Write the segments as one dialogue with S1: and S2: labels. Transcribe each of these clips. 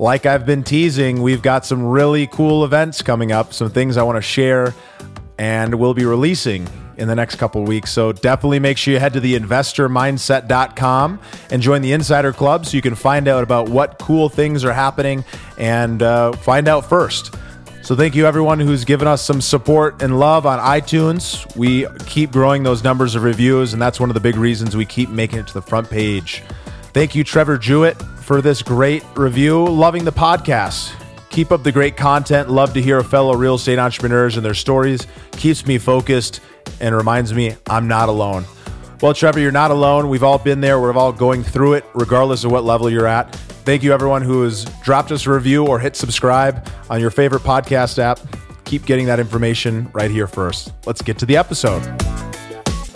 S1: like I've been teasing, we've got some really cool events coming up, some things I want to share, and we'll be releasing in the next couple weeks. So definitely make sure you head to the investormindset.com and join the Insider Club so you can find out about what cool things are happening and uh, find out first. So thank you everyone who's given us some support and love on iTunes. We keep growing those numbers of reviews, and that's one of the big reasons we keep making it to the front page. Thank you, Trevor Jewett, for this great review. Loving the podcast. Keep up the great content. Love to hear fellow real estate entrepreneurs and their stories. Keeps me focused and reminds me I'm not alone. Well, Trevor, you're not alone. We've all been there. We're all going through it, regardless of what level you're at. Thank you, everyone who has dropped us a review or hit subscribe on your favorite podcast app. Keep getting that information right here first. Let's get to the episode.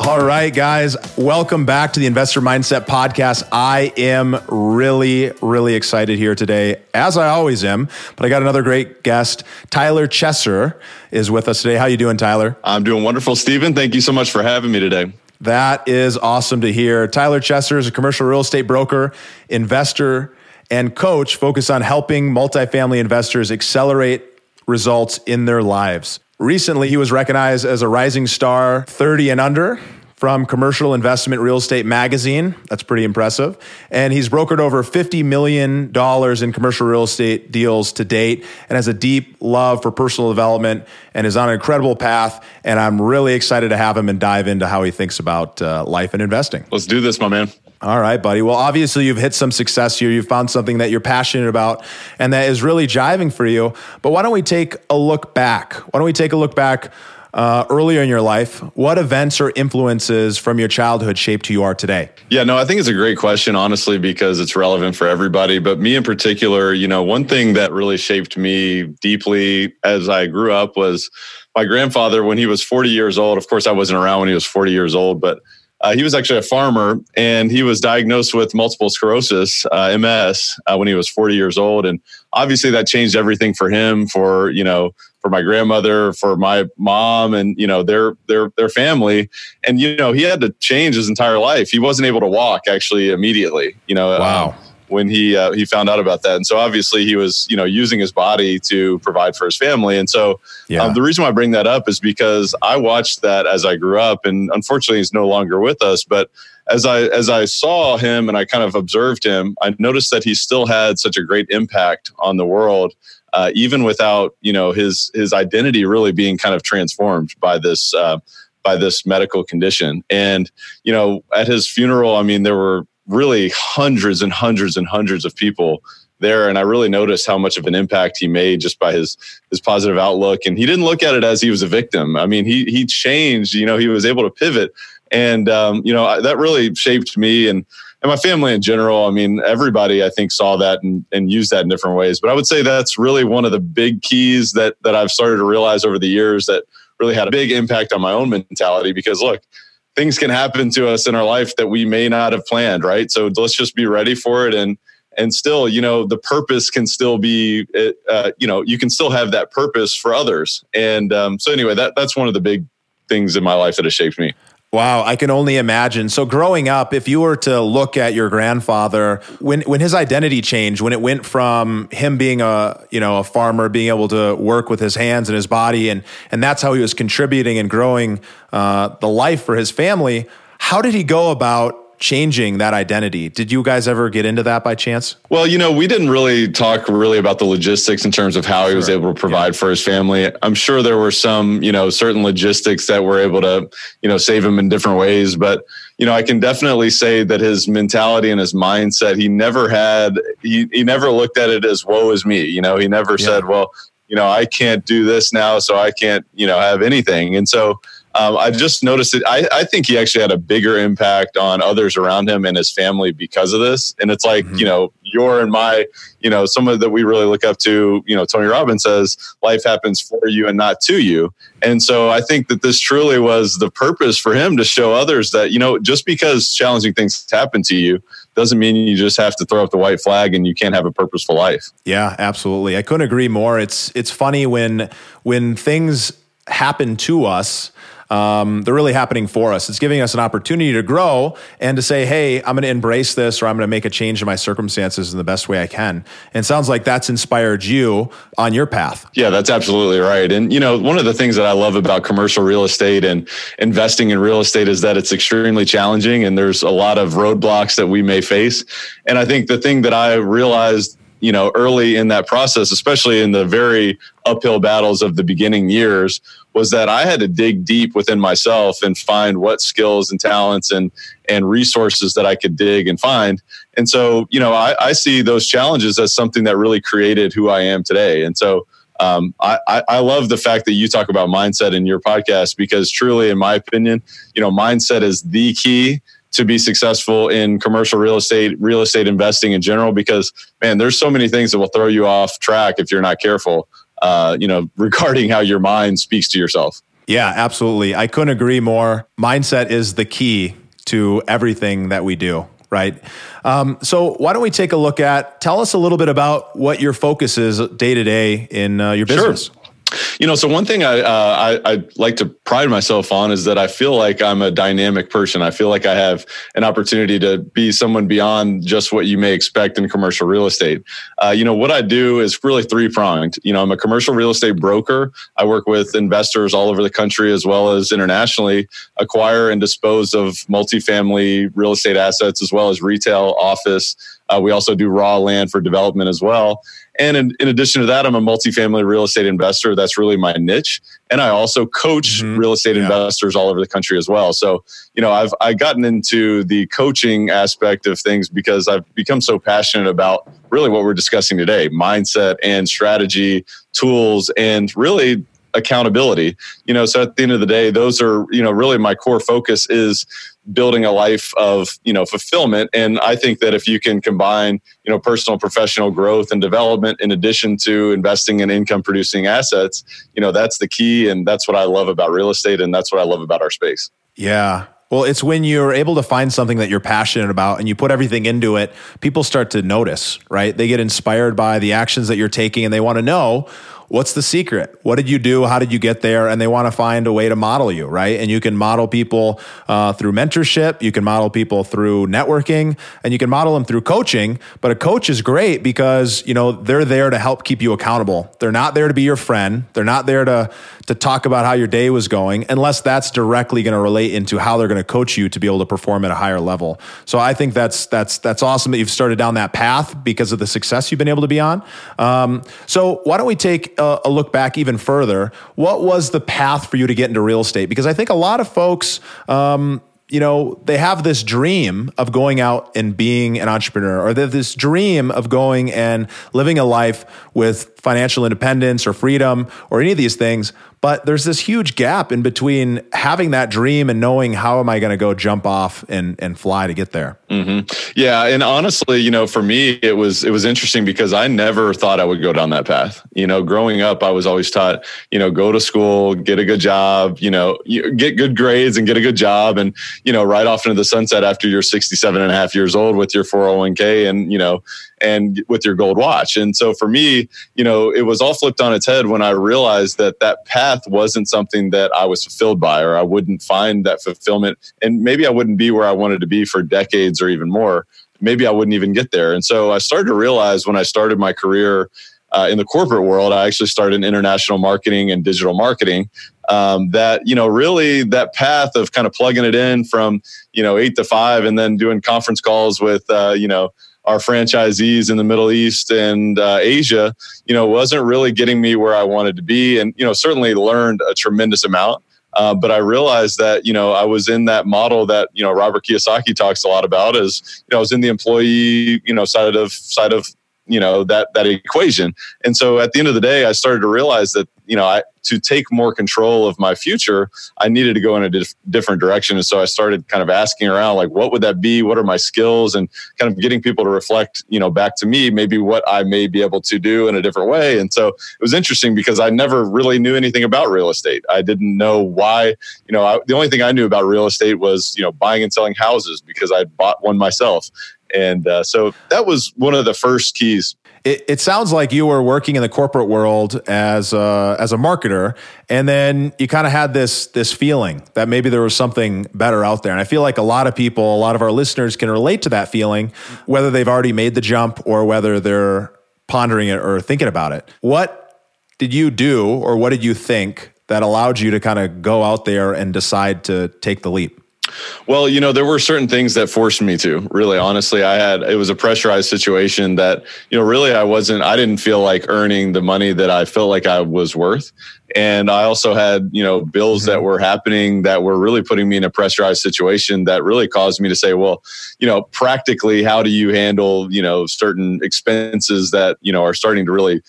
S1: All right, guys, welcome back to the Investor Mindset Podcast. I am really, really excited here today, as I always am. But I got another great guest. Tyler Chesser is with us today. How you doing, Tyler?
S2: I'm doing wonderful, Stephen. Thank you so much for having me today.
S1: That is awesome to hear. Tyler Chesser is a commercial real estate broker, investor, and coach focused on helping multifamily investors accelerate results in their lives. Recently, he was recognized as a rising star 30 and under from Commercial Investment Real Estate Magazine. That's pretty impressive. And he's brokered over $50 million in commercial real estate deals to date and has a deep love for personal development and is on an incredible path. And I'm really excited to have him and dive into how he thinks about uh, life and investing.
S2: Let's do this, my man.
S1: All right, buddy. Well, obviously, you've hit some success here. You've found something that you're passionate about and that is really jiving for you. But why don't we take a look back? Why don't we take a look back uh, earlier in your life? What events or influences from your childhood shaped who you are today?
S2: Yeah, no, I think it's a great question, honestly, because it's relevant for everybody. But me in particular, you know, one thing that really shaped me deeply as I grew up was my grandfather when he was 40 years old. Of course, I wasn't around when he was 40 years old, but uh, he was actually a farmer and he was diagnosed with multiple sclerosis, uh, MS, uh, when he was 40 years old. And obviously that changed everything for him, for, you know, for my grandmother, for my mom and, you know, their, their, their family. And, you know, he had to change his entire life. He wasn't able to walk actually immediately, you know.
S1: Wow. Um,
S2: when he uh, he found out about that. And so obviously he was you know using his body to provide for his family. And so yeah. um, the reason why I bring that up is because I watched that as I grew up, and unfortunately he's no longer with us, but. As I as I saw him and I kind of observed him, I noticed that he still had such a great impact on the world, uh, even without you know his his identity really being kind of transformed by this uh, by this medical condition. And you know, at his funeral, I mean, there were really hundreds and hundreds and hundreds of people there. And i really noticed how much of an impact he made just by his his positive outlook. And he didn't look at it as he was a victim. I mean he he changed you know he was able to pivot. And um, you know that really shaped me and and my family in general. I mean everybody i think saw that and, and used that in different ways. But i would say that's really one of the big keys that that i've started to realize over the years that really had a big impact on my own mentality. Because look things can happen to us in our life that we may not have planned, right? So let's just be ready for it and and still, you know, the purpose can still be, uh, you know, you can still have that purpose for others. And um, so anyway, that that's one of the big things in my life that has shaped me.
S1: Wow, I can only imagine. So growing up, if you were to look at your grandfather, when when his identity changed, when it went from him being a, you know, a farmer, being able to work with his hands and his body and and that's how he was contributing and growing uh, the life for his family, how did he go about changing that identity. Did you guys ever get into that by chance?
S2: Well, you know, we didn't really talk really about the logistics in terms of how he was able to provide yeah. for his family. I'm sure there were some, you know, certain logistics that were able to, you know, save him in different ways. But, you know, I can definitely say that his mentality and his mindset, he never had, he, he never looked at it as woe is me. You know, he never yeah. said, well, you know, I can't do this now, so I can't, you know, have anything. And so, um, I just noticed it. I, I, think he actually had a bigger impact on others around him and his family because of this. And it's like, mm-hmm. you know, your and my, you know, someone that we really look up to, you know, Tony Robbins says life happens for you and not to you. And so I think that this truly was the purpose for him to show others that, you know, just because challenging things happen to you, doesn't mean you just have to throw up the white flag and you can't have a purposeful life.
S1: Yeah, absolutely. I couldn't agree more. It's it's funny when when things happen to us um, they're really happening for us. It's giving us an opportunity to grow and to say, hey, I'm going to embrace this or I'm going to make a change in my circumstances in the best way I can. And sounds like that's inspired you on your path.
S2: Yeah, that's absolutely right. And, you know, one of the things that I love about commercial real estate and investing in real estate is that it's extremely challenging and there's a lot of roadblocks that we may face. And I think the thing that I realized you know early in that process especially in the very uphill battles of the beginning years was that I had to dig deep within myself and find what skills and talents and and resources that I could dig and find. And so, you know, I, I see those challenges as something that really created who I am today. And so, um, I, I love the fact that you talk about mindset in your podcast because truly, in my opinion, you know, mindset is the key to be successful in commercial real estate, real estate investing in general. Because man, there's so many things that will throw you off track if you're not careful uh, you know, regarding how your mind speaks to yourself.
S1: Yeah, absolutely. I couldn't agree more. Mindset is the key to everything that we do, right? Um, so, why don't we take a look at? Tell us a little bit about what your focus is day to day in uh, your business.
S2: Sure. You know, so one thing I, uh, I, I like to pride myself on is that I feel like I'm a dynamic person. I feel like I have an opportunity to be someone beyond just what you may expect in commercial real estate. Uh, you know, what I do is really three pronged. You know, I'm a commercial real estate broker. I work with investors all over the country as well as internationally, acquire and dispose of multifamily real estate assets as well as retail, office. Uh, we also do raw land for development as well. And in, in, addition to that, I'm a multifamily real estate investor. That's really my niche. And I also coach mm-hmm. real estate yeah. investors all over the country as well. So, you know, I've I gotten into the coaching aspect of things because I've become so passionate about really what we're discussing today, mindset and strategy, tools, and really accountability. You know, so at the end of the day, those are, you know, really my core focus is building a life of you know fulfillment. And i think that if you can combine you know personal professional growth and development in addition to investing in income producing assets you know that's the key. And that's what i love about real estate and that's what i love about our space.
S1: Yeah. Well, it's when you're able to find something that you're passionate about and you put everything into it, people start to notice, right? They get inspired by the actions that you're taking and they want to know what's the secret? What did you do? How did you get there? And they want to find a way to model you, right? And you can model people uh, through mentorship, you can model people through networking, and you can model them through coaching. But a coach is great because you know they're there to help keep you accountable. They're not there to be your friend. They're not there to to talk about how your day was going, unless that's directly going to relate into how they're going to coach you to be able to perform at a higher level. So I think that's that's that's awesome that you've started down that path because of the success you've been able to be on. Um, so why don't we take a, a look back even further? What was the path for you to get into real estate? Because I think a lot of folks. Um, you know, they have this dream of going out and being an entrepreneur, or they have this dream of going and living a life with financial independence or freedom or any of these things. But there's this huge gap in between having that dream and knowing how am I going to go jump off and, and fly to get there.
S2: Mm-hmm. Yeah, and honestly, you know, for me, it was it was interesting because I never thought I would go down that path. You know, growing up, I was always taught, you know, go to school, get a good job, you know, get good grades and get a good job, and you know, right off into the sunset after you're 67 and a half years old with your 401k and you know, and with your gold watch. And so for me, you know, it was all flipped on its head when I realized that that path wasn't something that I was fulfilled by, or I wouldn't find that fulfillment. And maybe I wouldn't be where I wanted to be for decades or even more. Maybe I wouldn't even get there. And so I started to realize when I started my career uh, in the corporate world, I actually started in international marketing and digital marketing. Um, that you know, really, that path of kind of plugging it in from you know eight to five, and then doing conference calls with uh, you know our franchisees in the Middle East and uh, Asia, you know, wasn't really getting me where I wanted to be, and you know, certainly learned a tremendous amount. Uh, but I realized that you know I was in that model that you know Robert Kiyosaki talks a lot about. Is you know I was in the employee you know side of side of you know that that equation. And so at the end of the day i started to realize that you know i to take more control of my future i needed to go in a dif- different direction. And so i started kind of asking around like what would that be? What are my skills? And kind of getting people to reflect you know back to me maybe what i may be able to do in a different way. And so it was interesting because i never really knew anything about real estate. I didn't know why you know I, the only thing i knew about real estate was you know buying and selling houses because i bought one myself and uh, so that was one of the first keys.
S1: It, it, sounds like you were working in the corporate world as a, as a marketer, and then you kind of had this this feeling that maybe there was something better out there. And I feel like a lot of people, a lot of our listeners, can relate to that feeling, whether they've already made the jump or whether they're pondering it or thinking about it. What did you do, or what did you think that allowed you to kind of go out there and decide to take the leap?
S2: Well, you know, there were certain things that forced me to. Really, honestly, I had it was a pressurized situation that you know really I wasn't. I didn't feel like earning the money that I felt like I was worth, and I also had you know bills mm-hmm. that were happening that were really putting me in a pressurized situation that really caused me to say, well, you know, practically, how do you handle you know certain expenses that you know are starting to really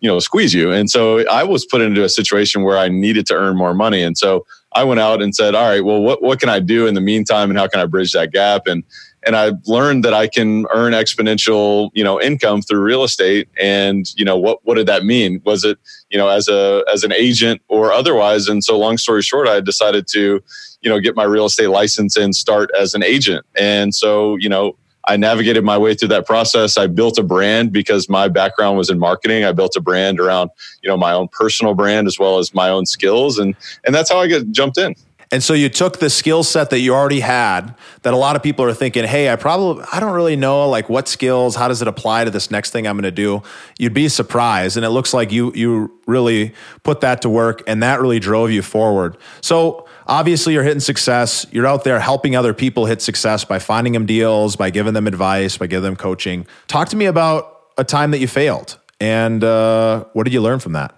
S2: you know squeeze you and so i was put into a situation where i needed to earn more money and so I went out and said, all right, well, what, what can I do in the meantime and how can I bridge that gap? And, and I learned that I can earn exponential, you know, income through real estate. And, you know, what, what did that mean? Was it, you know, as a, as an agent or otherwise? And so long story short, I decided to, you know, get my real estate license and start as an agent. And so, you know, I navigated my way through that process. I built a brand because my background was in marketing. I built a brand around, you know, my own personal brand as well as my own skills. And, and that's how I get jumped in.
S1: And so you took the skill set that you already had that a lot of people are thinking, hey, I probably, I don't really know like what skills, how does it apply to this next thing I'm going to do? You'd be surprised. And it looks like you, you really put that to work and that really drove you forward. So obviously you're hitting success. You're out there helping other people hit success by finding them deals, by giving them advice, by giving them coaching. Talk to me about a time that you failed and uh, what did you learn from that?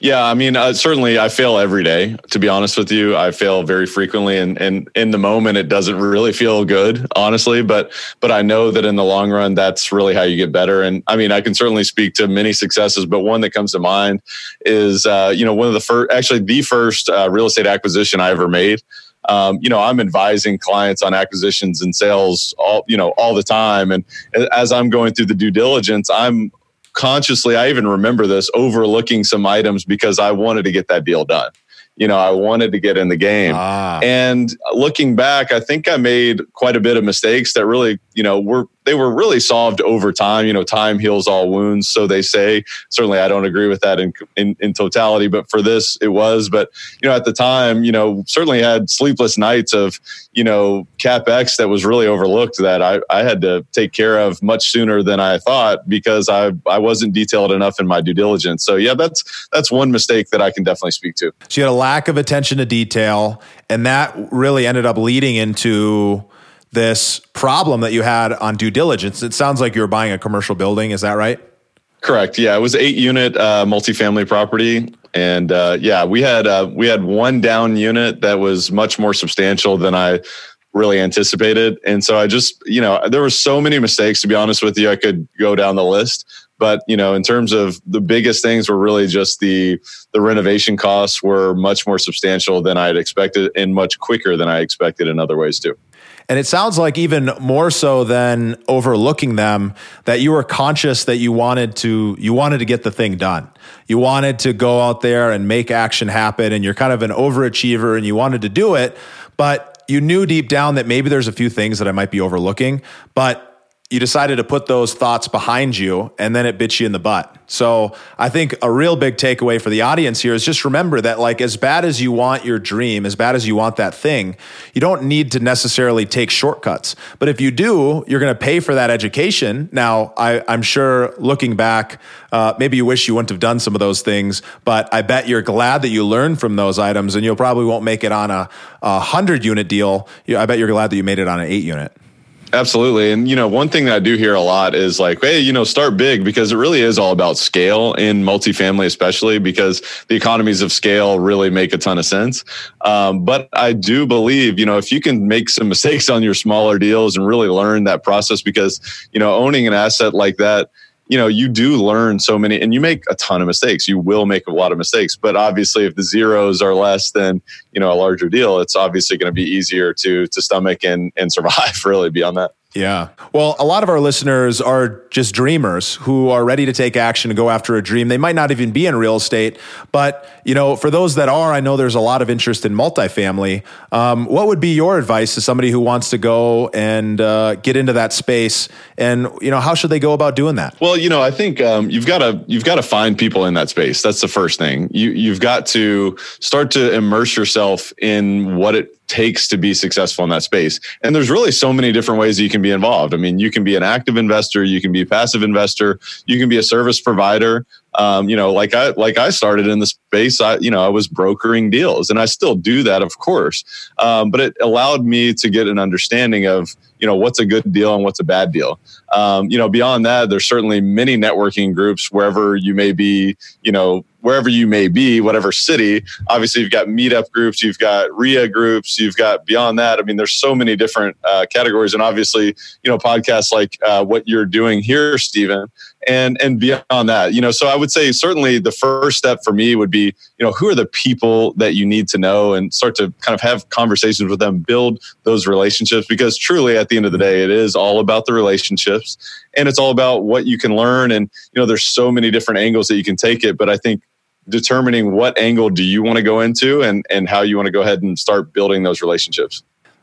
S2: Yeah, I mean, uh, certainly I fail every day. To be honest with you, I fail very frequently, and and in the moment, it doesn't really feel good, honestly. But but I know that in the long run, that's really how you get better. And I mean, I can certainly speak to many successes, but one that comes to mind is uh, you know one of the first, actually the first uh, real estate acquisition I ever made. Um, you know, I'm advising clients on acquisitions and sales all, you know, all the time. And as I'm going through the due diligence, I'm consciously, I even remember this, overlooking some items because I wanted to get that deal done. You know, I wanted to get in the game. Ah. And looking back, I think I made quite a bit of mistakes that really, you know, were they were really solved over time. You know, time heals all wounds, so they say. Certainly, I don't agree with that in, in, in totality, but for this, it was. But you know, at the time, you know, certainly had sleepless nights of you know capex that was really overlooked that I, I had to take care of much sooner than I thought because I I wasn't detailed enough in my due diligence. So yeah, that's that's one mistake that I can definitely speak to.
S1: So you had a lack of attention to detail, and that really ended up leading into this problem that you had on due diligence. It sounds like you were buying a commercial building. Is that right?
S2: Correct. Yeah, it was eight unit uh, multifamily property, and uh, yeah, we had uh, we had one down unit that was much more substantial than I really anticipated, and so I just you know there were so many mistakes. To be honest with you, I could go down the list, but you know in terms of the biggest things were really just the the renovation costs were much more substantial than I had expected and much quicker than I expected in other ways too.
S1: And it sounds like even more so than overlooking them, that you were conscious that you wanted to you wanted to get the thing done. You wanted to go out there and make action happen, and you're kind of an overachiever, and you wanted to do it, but you knew deep down that maybe there's a few things that I might be overlooking, but you decided to put those thoughts behind you and then it bit you in the butt. So I think a real big takeaway for the audience here is just remember that like as bad as you want your dream, as bad as you want that thing, you don't need to necessarily take shortcuts. But if you do, you're going to pay for that education. Now, I, am sure looking back, uh, maybe you wish you wouldn't have done some of those things, but I bet you're glad that you learned from those items and you'll probably won't make it on a, a hundred unit deal. I bet you're glad that you made it on an eight unit.
S2: Absolutely. And, you know, one thing that I do hear a lot is like, hey, you know, start big because it really is all about scale in multifamily, especially because the economies of scale really make a ton of sense. Um, but I do believe, you know, if you can make some mistakes on your smaller deals and really learn that process, because, you know, owning an asset like that, you know, you do learn so many and you make a ton of mistakes. You will make a lot of mistakes, but obviously if the zeros are less than, you know, a larger deal, it's obviously going to be easier to to stomach and and survive really beyond that.
S1: Yeah. Well, a lot of our listeners are just dreamers who are ready to take action to go after a dream. They might not even be in real estate, but you know, for those that are, I know there's a lot of interest in multifamily. Um, what would be your advice to somebody who wants to go and uh, get into that space? And you know, how should they go about doing that?
S2: Well, you know, I think um, you've got to you've got to find people in that space. That's the first thing. You you've got to start to immerse yourself in what it takes to be successful in that space. And there's really so many different ways you can be involved. I mean, you can be an active investor, you can be a passive investor, you can be a service provider. Um, you know, like I like I started in the space. I you know I was brokering deals, and I still do that, of course. Um, but it allowed me to get an understanding of you know what's a good deal and what's a bad deal. Um, you know, beyond that, there's certainly many networking groups wherever you may be. You know, wherever you may be, whatever city. Obviously, you've got meetup groups, you've got RIA groups, you've got beyond that. I mean, there's so many different uh, categories, and obviously, you know, podcasts like uh, what you're doing here, Stephen, and and beyond that, you know. So I would say certainly the first step for me would be, you know, who are the people that you need to know, and start to kind of have conversations with them, build those relationships, because truly, at the end of the day, it is all about the relationships, and it's all about what you can learn, and you know, there's so many different angles that you can take it, but I think determining what angle do you want to go into and and how you want to go ahead and start building those relationships.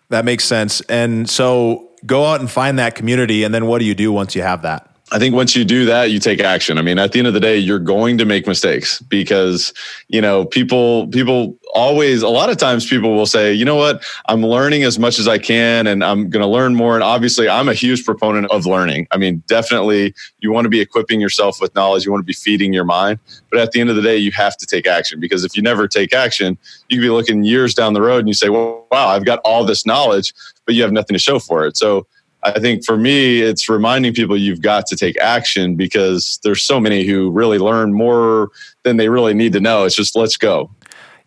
S1: That makes sense. And so go out and find that community and then what do you do once you have that?
S2: I think once you do that, you take action. I mean, at the end of the day, you're going to make mistakes because, you know, people, people always, a lot of times people will say, you know what, I'm learning as much as I can and I'm going to learn more. And obviously, I'm a huge proponent of learning. I mean, definitely you want to be equipping yourself with knowledge. You want to be feeding your mind. But at the end of the day, you have to take action because if you never take action, you could be looking years down the road and you say, well, wow, I've got all this knowledge, but you have nothing to show for it. So, I think for me, it's reminding people you've got to take action because there's so many who really learn more than they really need to know. It's just let's go.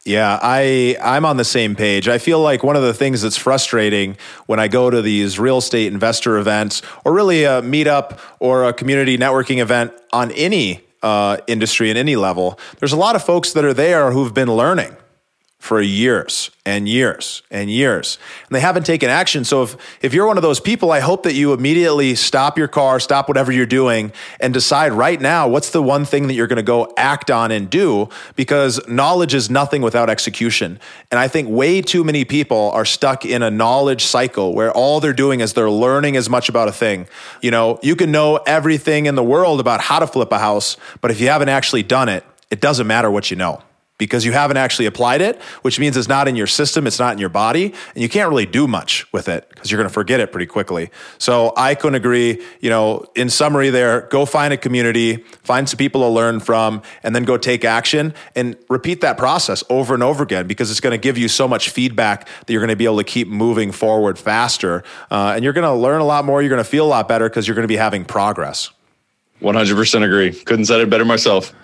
S1: Yeah, I I'm on the same page. I feel like one of the things that's frustrating when I go to these real estate investor events or really a meetup or a community networking event on any uh, industry and any level, there's a lot of folks that are there who've been learning for years and years and years. And they haven't taken action. So if if you're one of those people i hope that you immediately stop your car stop whatever you're doing and decide right now what's the one thing that you're going to go act on and do because knowledge is nothing without execution. And i think way too many people are stuck in a knowledge cycle where all they're doing is they're learning as much about a thing. You know you can know everything in the world about how to flip a house but if you haven't actually done it it doesn't matter what you know because you haven't actually applied it, which means it's not in your system, it's not in your body, and you can't really do much with it because you're going to forget it pretty quickly. So I couldn't agree. You know, in summary, there, go find a community, find some people to learn from, and then go take action and repeat that process over and over again because it's going to give you so much feedback that you're going to be able to keep moving forward faster, uh, and you're going to learn a lot more. You're going to feel a lot better because you're going to be having progress.
S2: 100% agree. Couldn't said it better myself.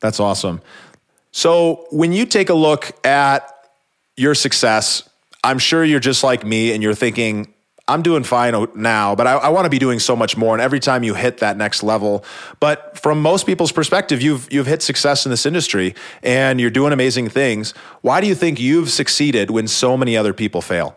S1: That's awesome. So when you take a look at your success, I'm sure you're just like me and you're thinking, I'm doing fine now, but I, I want to be doing so much more. And every time you hit that next level, but from most people's perspective, you've you've hit success in this industry and you're doing amazing things. Why do you think you've succeeded when so many other people fail?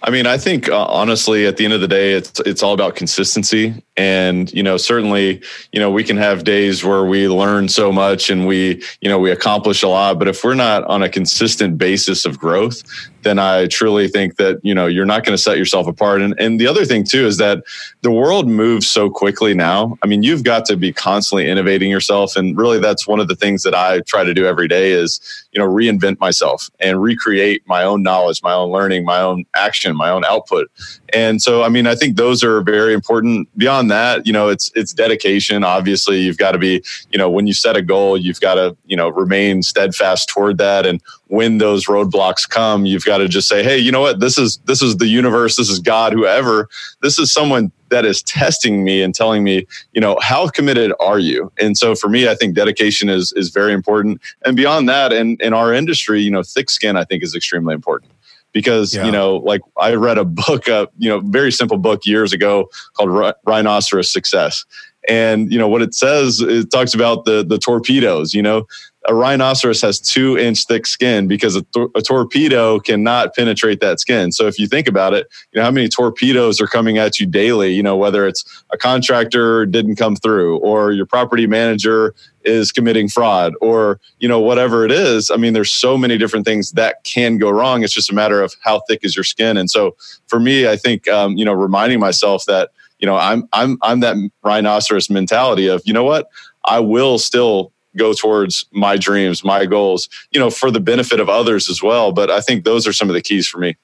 S2: I mean, I think uh, honestly, at the end of the day, it's it's all about consistency. And you know, certainly, you know, we can have days where we learn so much and we, you know, we accomplish a lot. But if we're not on a consistent basis of growth, then I truly think that you know you're not going to set yourself apart. And and the other thing too is that the world moves so quickly now. I mean, you've got to be constantly innovating yourself, and really, that's one of the things that I try to do every day is you know reinvent myself and recreate my own knowledge, my own learning, my own action, my own output. And so, I mean, I think those are very important. Beyond that, you know, it's it's dedication. Obviously, you've got to be, you know, when you set a goal, you've got to, you know, remain steadfast toward that. And when those roadblocks come, you've got to just say, hey, you know what? This is this is the universe. This is God. Whoever. This is someone that is testing me and telling me, you know, how committed are you? And so for me, I think dedication is is very important. And beyond that, in in our industry, you know, thick skin I think is extremely important because yeah. you know like i read a book uh, you know very simple book years ago called rhinoceros success And you know what it says. It talks about the the torpedoes. You know, a rhinoceros has two inch thick skin because a, th- a, torpedo cannot penetrate that skin. So if you think about it, you know how many torpedoes are coming at you daily. You know whether it's a contractor didn't come through, or your property manager is committing fraud, or you know whatever it is. I mean, there's so many different things that can go wrong. It's just a matter of how thick is your skin. And so for me, I think um, you know reminding myself that you know I'm I'm I'm that rhinoceros mentality of you know what I will still go towards my dreams, my goals, you know, for the benefit of others as well. But I think those are some of the keys for me.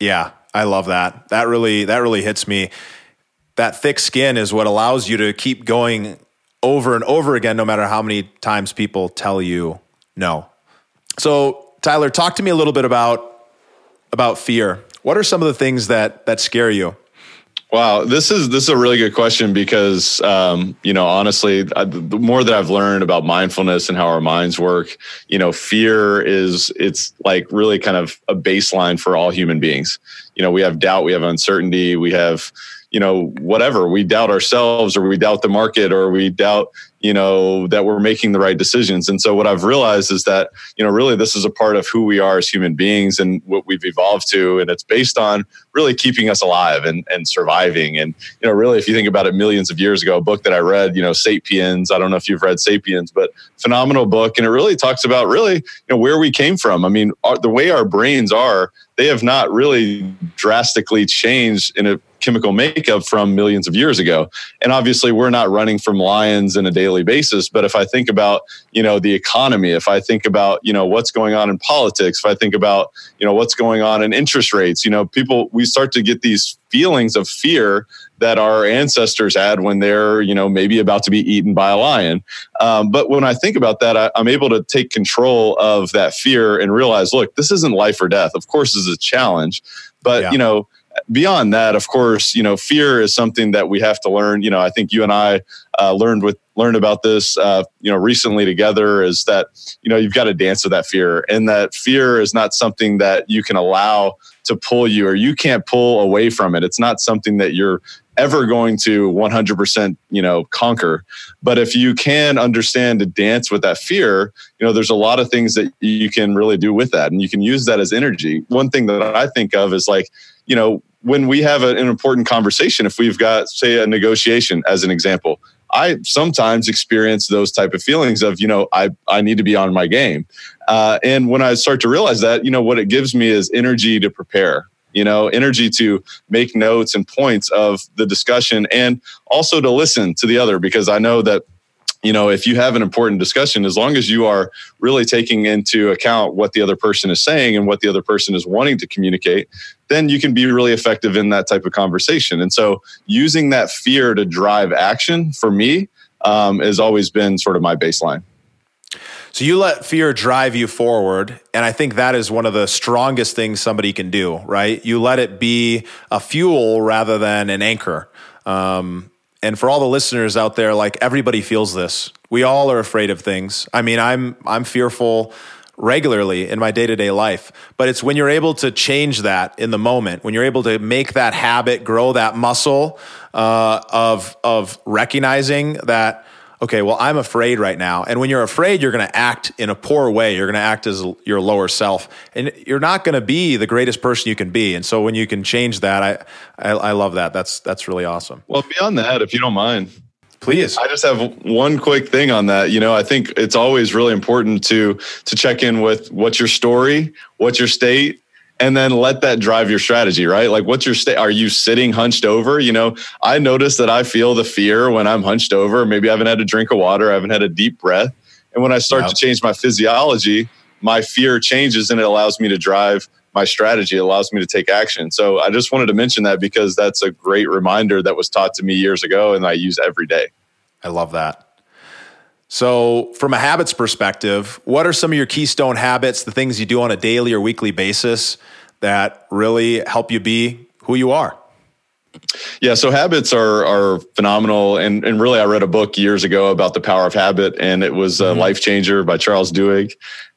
S1: Yeah, I love that. That really that really hits me. That thick skin is what allows you to keep going over and over again no matter how many times people tell you no. So, Tyler, talk to me a little bit about about fear. What are some of the things that that scare you?
S2: Wow, this is this is a really good question because um, you know honestly, I, the more that I've learned about mindfulness and how our minds work, you know, fear is it's like really kind of a baseline for all human beings. You know, we have doubt, we have uncertainty, we have you know whatever we doubt ourselves or we doubt the market or we doubt you know that we're making the right decisions. And so what i've realized is that you know really this is a part of who we are as human beings and what we've evolved to. And it's based on really keeping us alive and, and surviving. And you know really if you think about it millions of years ago a book that i read you know sapiens i don't know if you've read sapiens but phenomenal book. And it really talks about really you know where we came from. I mean our, the way our brains are they have not really drastically changed in a chemical makeup from millions of years ago. And obviously, we're not running from lions in a daily basis. But if I think about, you know, the economy, if I think about, you know, what's going on in politics, if I think about, you know, what's going on in interest rates, you know, people, we start to get these feelings of fear that our ancestors had when they're you know maybe about to be eaten by a lion um, but when i think about that I, i'm able to take control of that fear and realize look this isn't life or death of course this is a challenge but yeah. you know beyond that of course you know fear is something that we have to learn. You know i think you and i uh, learned with learned about this uh, you know recently together is that you know you've got to dance with that fear. And that fear is not something that you can allow to pull you or you can't pull away from it. It's not something that you're ever going to 100% you know conquer. But if you can understand to dance with that fear you know there's a lot of things that you can really do with that. And you can use that as energy. One thing that i think of is like you know when we have an important conversation if we've got say a negotiation as an example i sometimes experience those type of feelings of you know i i need to be on my game. Uh, and when i start to realize that you know what it gives me is energy to prepare you know, energy to make notes and points of the discussion and also to listen to the other because I know that you know if you have an important discussion as long as you are really taking into account what the other person is saying and what the other person is wanting to communicate then you can be really effective in that type of conversation and so using that fear to drive action for me um, has always been sort of my baseline
S1: so you let fear drive you forward. And I think that is one of the strongest things somebody can do, right? You let it be a fuel rather than an anchor. Um, and for all the listeners out there, like everybody feels this. We all are afraid of things. I mean, I'm I'm fearful regularly in my day-to-day life but it's when you're able to change that in the moment when you're able to make that habit grow that muscle uh, of of recognizing that okay, well, I'm afraid right now. And when you're afraid, you're going to act in a poor way. You're going to act as your lower self, and you're not going to be the greatest person you can be. And so when you can change that, I, I, I love that. That's that's really awesome.
S2: Well, beyond that, if you don't mind,
S1: please
S2: i just have one quick thing on that you know i think it's always really important to to check in with what's your story what's your state and then let that drive your strategy, right? Like, what's your state? Are you sitting hunched over? You know, I notice that I feel the fear when I'm hunched over. Maybe I haven't had a drink of water, I haven't had a deep breath. And when I start to change my physiology, my fear changes and it allows me to drive my strategy. It allows me to take action. So I just wanted to mention that because that's a great reminder that was taught to me years ago and I use every day.
S1: I love that. So, from a habits perspective, what are some of your keystone habits, the things you do on a daily or weekly basis that really help you be who you are?
S2: Yeah, so habits are are phenomenal, and and really, I read a book years ago about the power of habit, and it was mm-hmm. Life Changer by Charles Duhigg.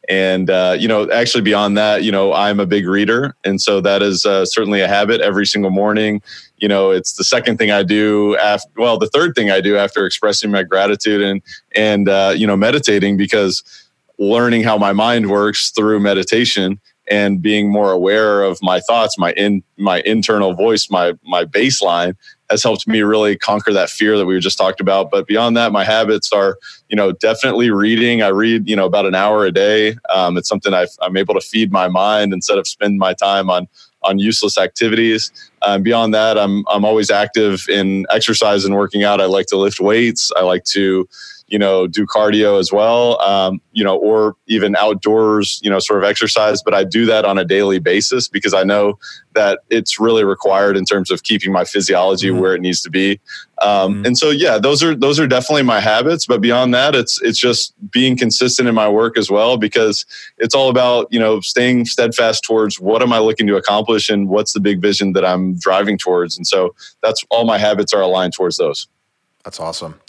S2: And uh, you know, actually, beyond that, you know, I'm a big reader, and so that is uh, certainly a habit. Every single morning, you know, it's the second thing I do after, well, the third thing I do after expressing my gratitude and, and, uh, you know, meditating because learning how my mind works through meditation and being more aware of my thoughts, my in my internal voice, my my baseline has helped me really conquer that fear that we just talked about. But beyond that, my habits are, you know, definitely reading. I read, you know, about an hour a day. Um, it's something i am able to feed my mind instead of spend my time on on useless activities. Um, beyond that, I'm I'm always active in exercise and working out. I like to lift weights. I like to you know, do cardio as well, um, you know, or even outdoors, you know, sort of exercise. But I do that on a daily basis because I know that it's really required in terms of keeping my physiology mm-hmm. where it needs to be. Um, mm-hmm. And so, yeah, those are those are definitely my habits. But beyond that, it's it's just being consistent in my work as well because it's all about you know staying steadfast towards what am I looking to accomplish and what's the big vision that I'm driving towards. And so that's all my habits are aligned towards those.
S1: That's awesome.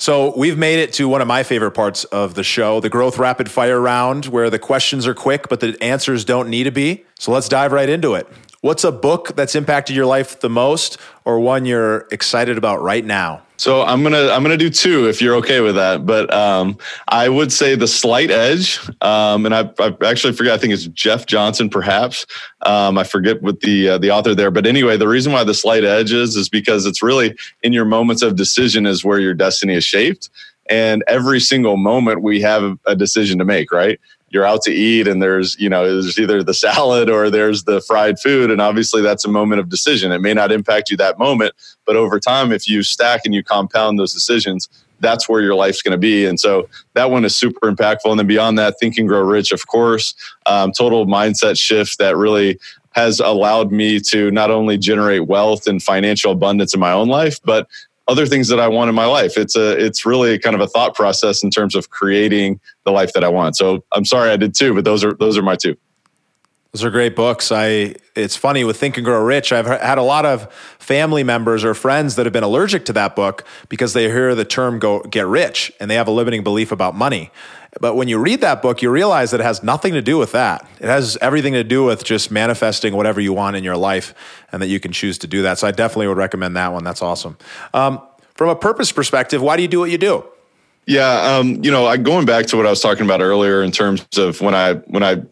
S1: So we've made it to one of my favorite parts of the show, the growth rapid fire round, where the questions are quick, but the answers don't need to be. So let's dive right into it. What's a book that's impacted your life the most, or one you're excited about right now?
S2: So I'm gonna I'm gonna do two if you're okay with that. But um, I would say the slight edge, um, and I, I, actually forget. I think it's Jeff Johnson, perhaps. Um, I forget what the uh, the author there. But anyway, the reason why the slight edge is is because it's really in your moments of decision is where your destiny is shaped. And every single moment we have a decision to make, right? You're out to eat and there's you know there's either the salad or there's the fried food. And obviously that's a moment of decision. It may not impact you that moment but over time if you stack and you compound those decisions that's where your life's going to be. And so that one is super impactful. And then beyond that think and grow rich of course um, total mindset shift that really has allowed me to not only generate wealth and financial abundance in my own life, but other things that I want in my life. It's a it's really kind of a thought process in terms of creating the life that I want. So I'm sorry I did two, but those are those are my two.
S1: Those are great books. I it's funny with Think and Grow Rich. I've had a lot of family members or friends that have been allergic to that book because they hear the term go get rich and they have a limiting belief about money. But when you read that book, you realize that it has nothing to do with that. It has everything to do with just manifesting whatever you want in your life and that you can choose to do that. So I definitely would recommend that one. That's awesome. Um, from a purpose perspective, why do you do what you do?
S2: Yeah, um, you know, I, going back to what I was talking about earlier in terms of when I when I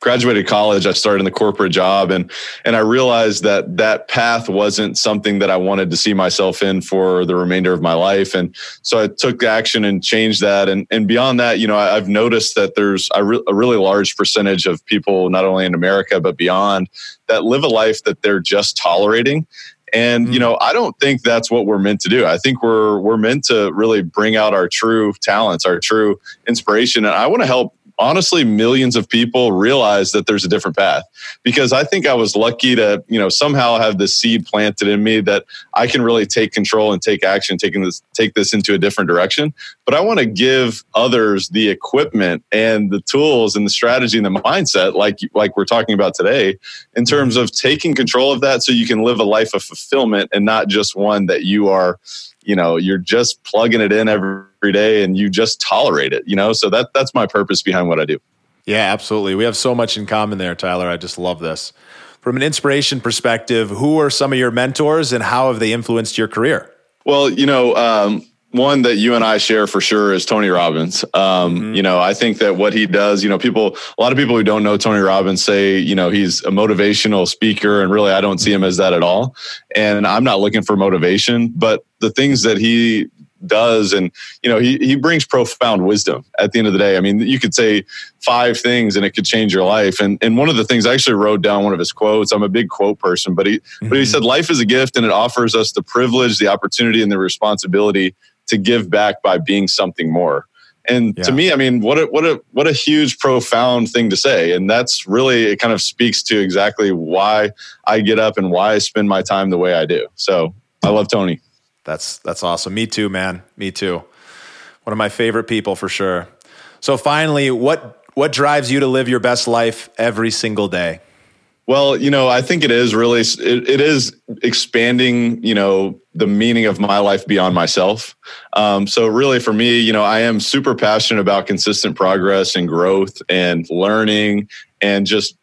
S2: graduated college, I started in the corporate job and and I realized that that path wasn't something that I wanted to see myself in for the remainder of my life. And so I took action and changed that. And and beyond that, you know, I, have noticed that there's a, re- a really large percentage of people, not only in America but beyond, that live a life that they're just tolerating. And you mm. know, I don't think that's what we're meant to do. I think we're we're meant to really bring out our true talents, our true inspiration. And I want to help honestly millions of people realize that there's a different path. Because i think i was lucky to you know somehow have the seed planted in me that i can really take control and take action taking this take this into a different direction. But i want to give others the equipment and the tools and the strategy and the mindset like like we're talking about today in terms of taking control of that so you can live a life of fulfillment and not just one that you are you know you're just plugging it in every day and you just tolerate it you know? So that that's my purpose behind what i do.
S1: Yeah absolutely. We have so much in common there tyler. I just love this. From an inspiration perspective who are some of your mentors and how have they influenced your career?
S2: Well you know um, one that you and I share for sure is Tony Robbins. Um, mm-hmm. You know, I think that what he does, you know, people, a lot of people who don't know Tony Robbins say, you know, he's a motivational speaker, and really, I don't see him as that at all. And I'm not looking for motivation, but the things that he does and you know he he brings profound wisdom at the end of the day i mean you could say five things and it could change your life and and one of the things i actually wrote down one of his quotes i'm a big quote person but he mm-hmm. but he mm-hmm. said life is a gift and it offers us the privilege the opportunity and the responsibility to give back by being something more. And yeah. to me, I mean, what a what a what a huge, profound thing to say. And that's really it. Kind of speaks to exactly why I get up and why I spend my time the way I do. So I love Tony.
S1: That's that's awesome. Me too, man. Me too. One of my favorite people for sure. So finally, what what drives you to live your best life every single day?
S2: Well, you know, I think it is really it, it is expanding, you know, the meaning of my life beyond myself. Um, so really, for me, you know, I am super passionate about consistent progress and growth and learning and just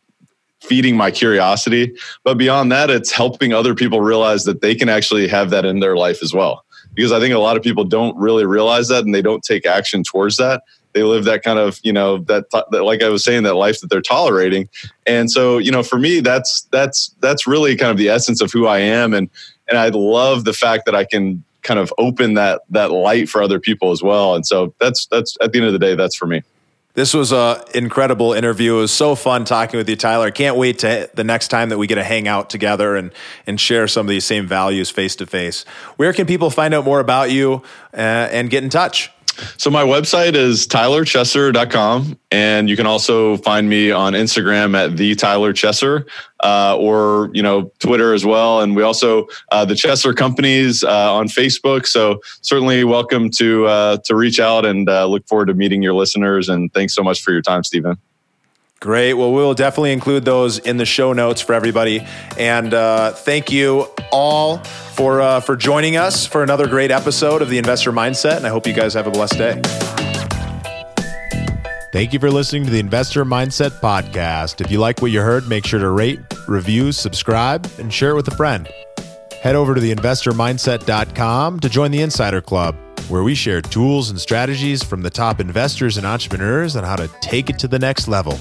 S2: feeding my curiosity. But beyond that, it's helping other people realize that they can actually have that in their life as well. Because I think a lot of people don't really realize that and they don't take action towards that. They live that kind of, you know, that, that like I was saying, that life that they're tolerating. And so, you know, for me, that's that's that's really kind of the essence of who I am. And and I love the fact that I can kind of open that that light for other people as well. And so that's that's at the end of the day, that's for me.
S1: This was an incredible interview. It was so fun talking with you, Tyler. Can't wait to the next time that we get to hang out together and and share some of these same values face to face. Where can people find out more about you uh, and get in touch?
S2: So my website is tylerchesser.com. And you can also find me on Instagram at the Tyler Chesser uh, or, you know, Twitter as well. And we also, uh, the Chesser companies uh, on Facebook. So certainly welcome to, uh, to reach out and uh, look forward to meeting your listeners. And thanks so much for your time, Stephen.
S1: Great. Well, we'll definitely include those in the show notes for everybody. And uh, thank you all for uh, for joining us for another great episode of the Investor Mindset. And I hope you guys have a blessed day. Thank you for listening to the Investor Mindset podcast. If you like what you heard, make sure to rate, review, subscribe, and share it with a friend. Head over to theinvestormindset.com to join the Insider Club, where we share tools and strategies from the top investors and entrepreneurs on how to take it to the next level.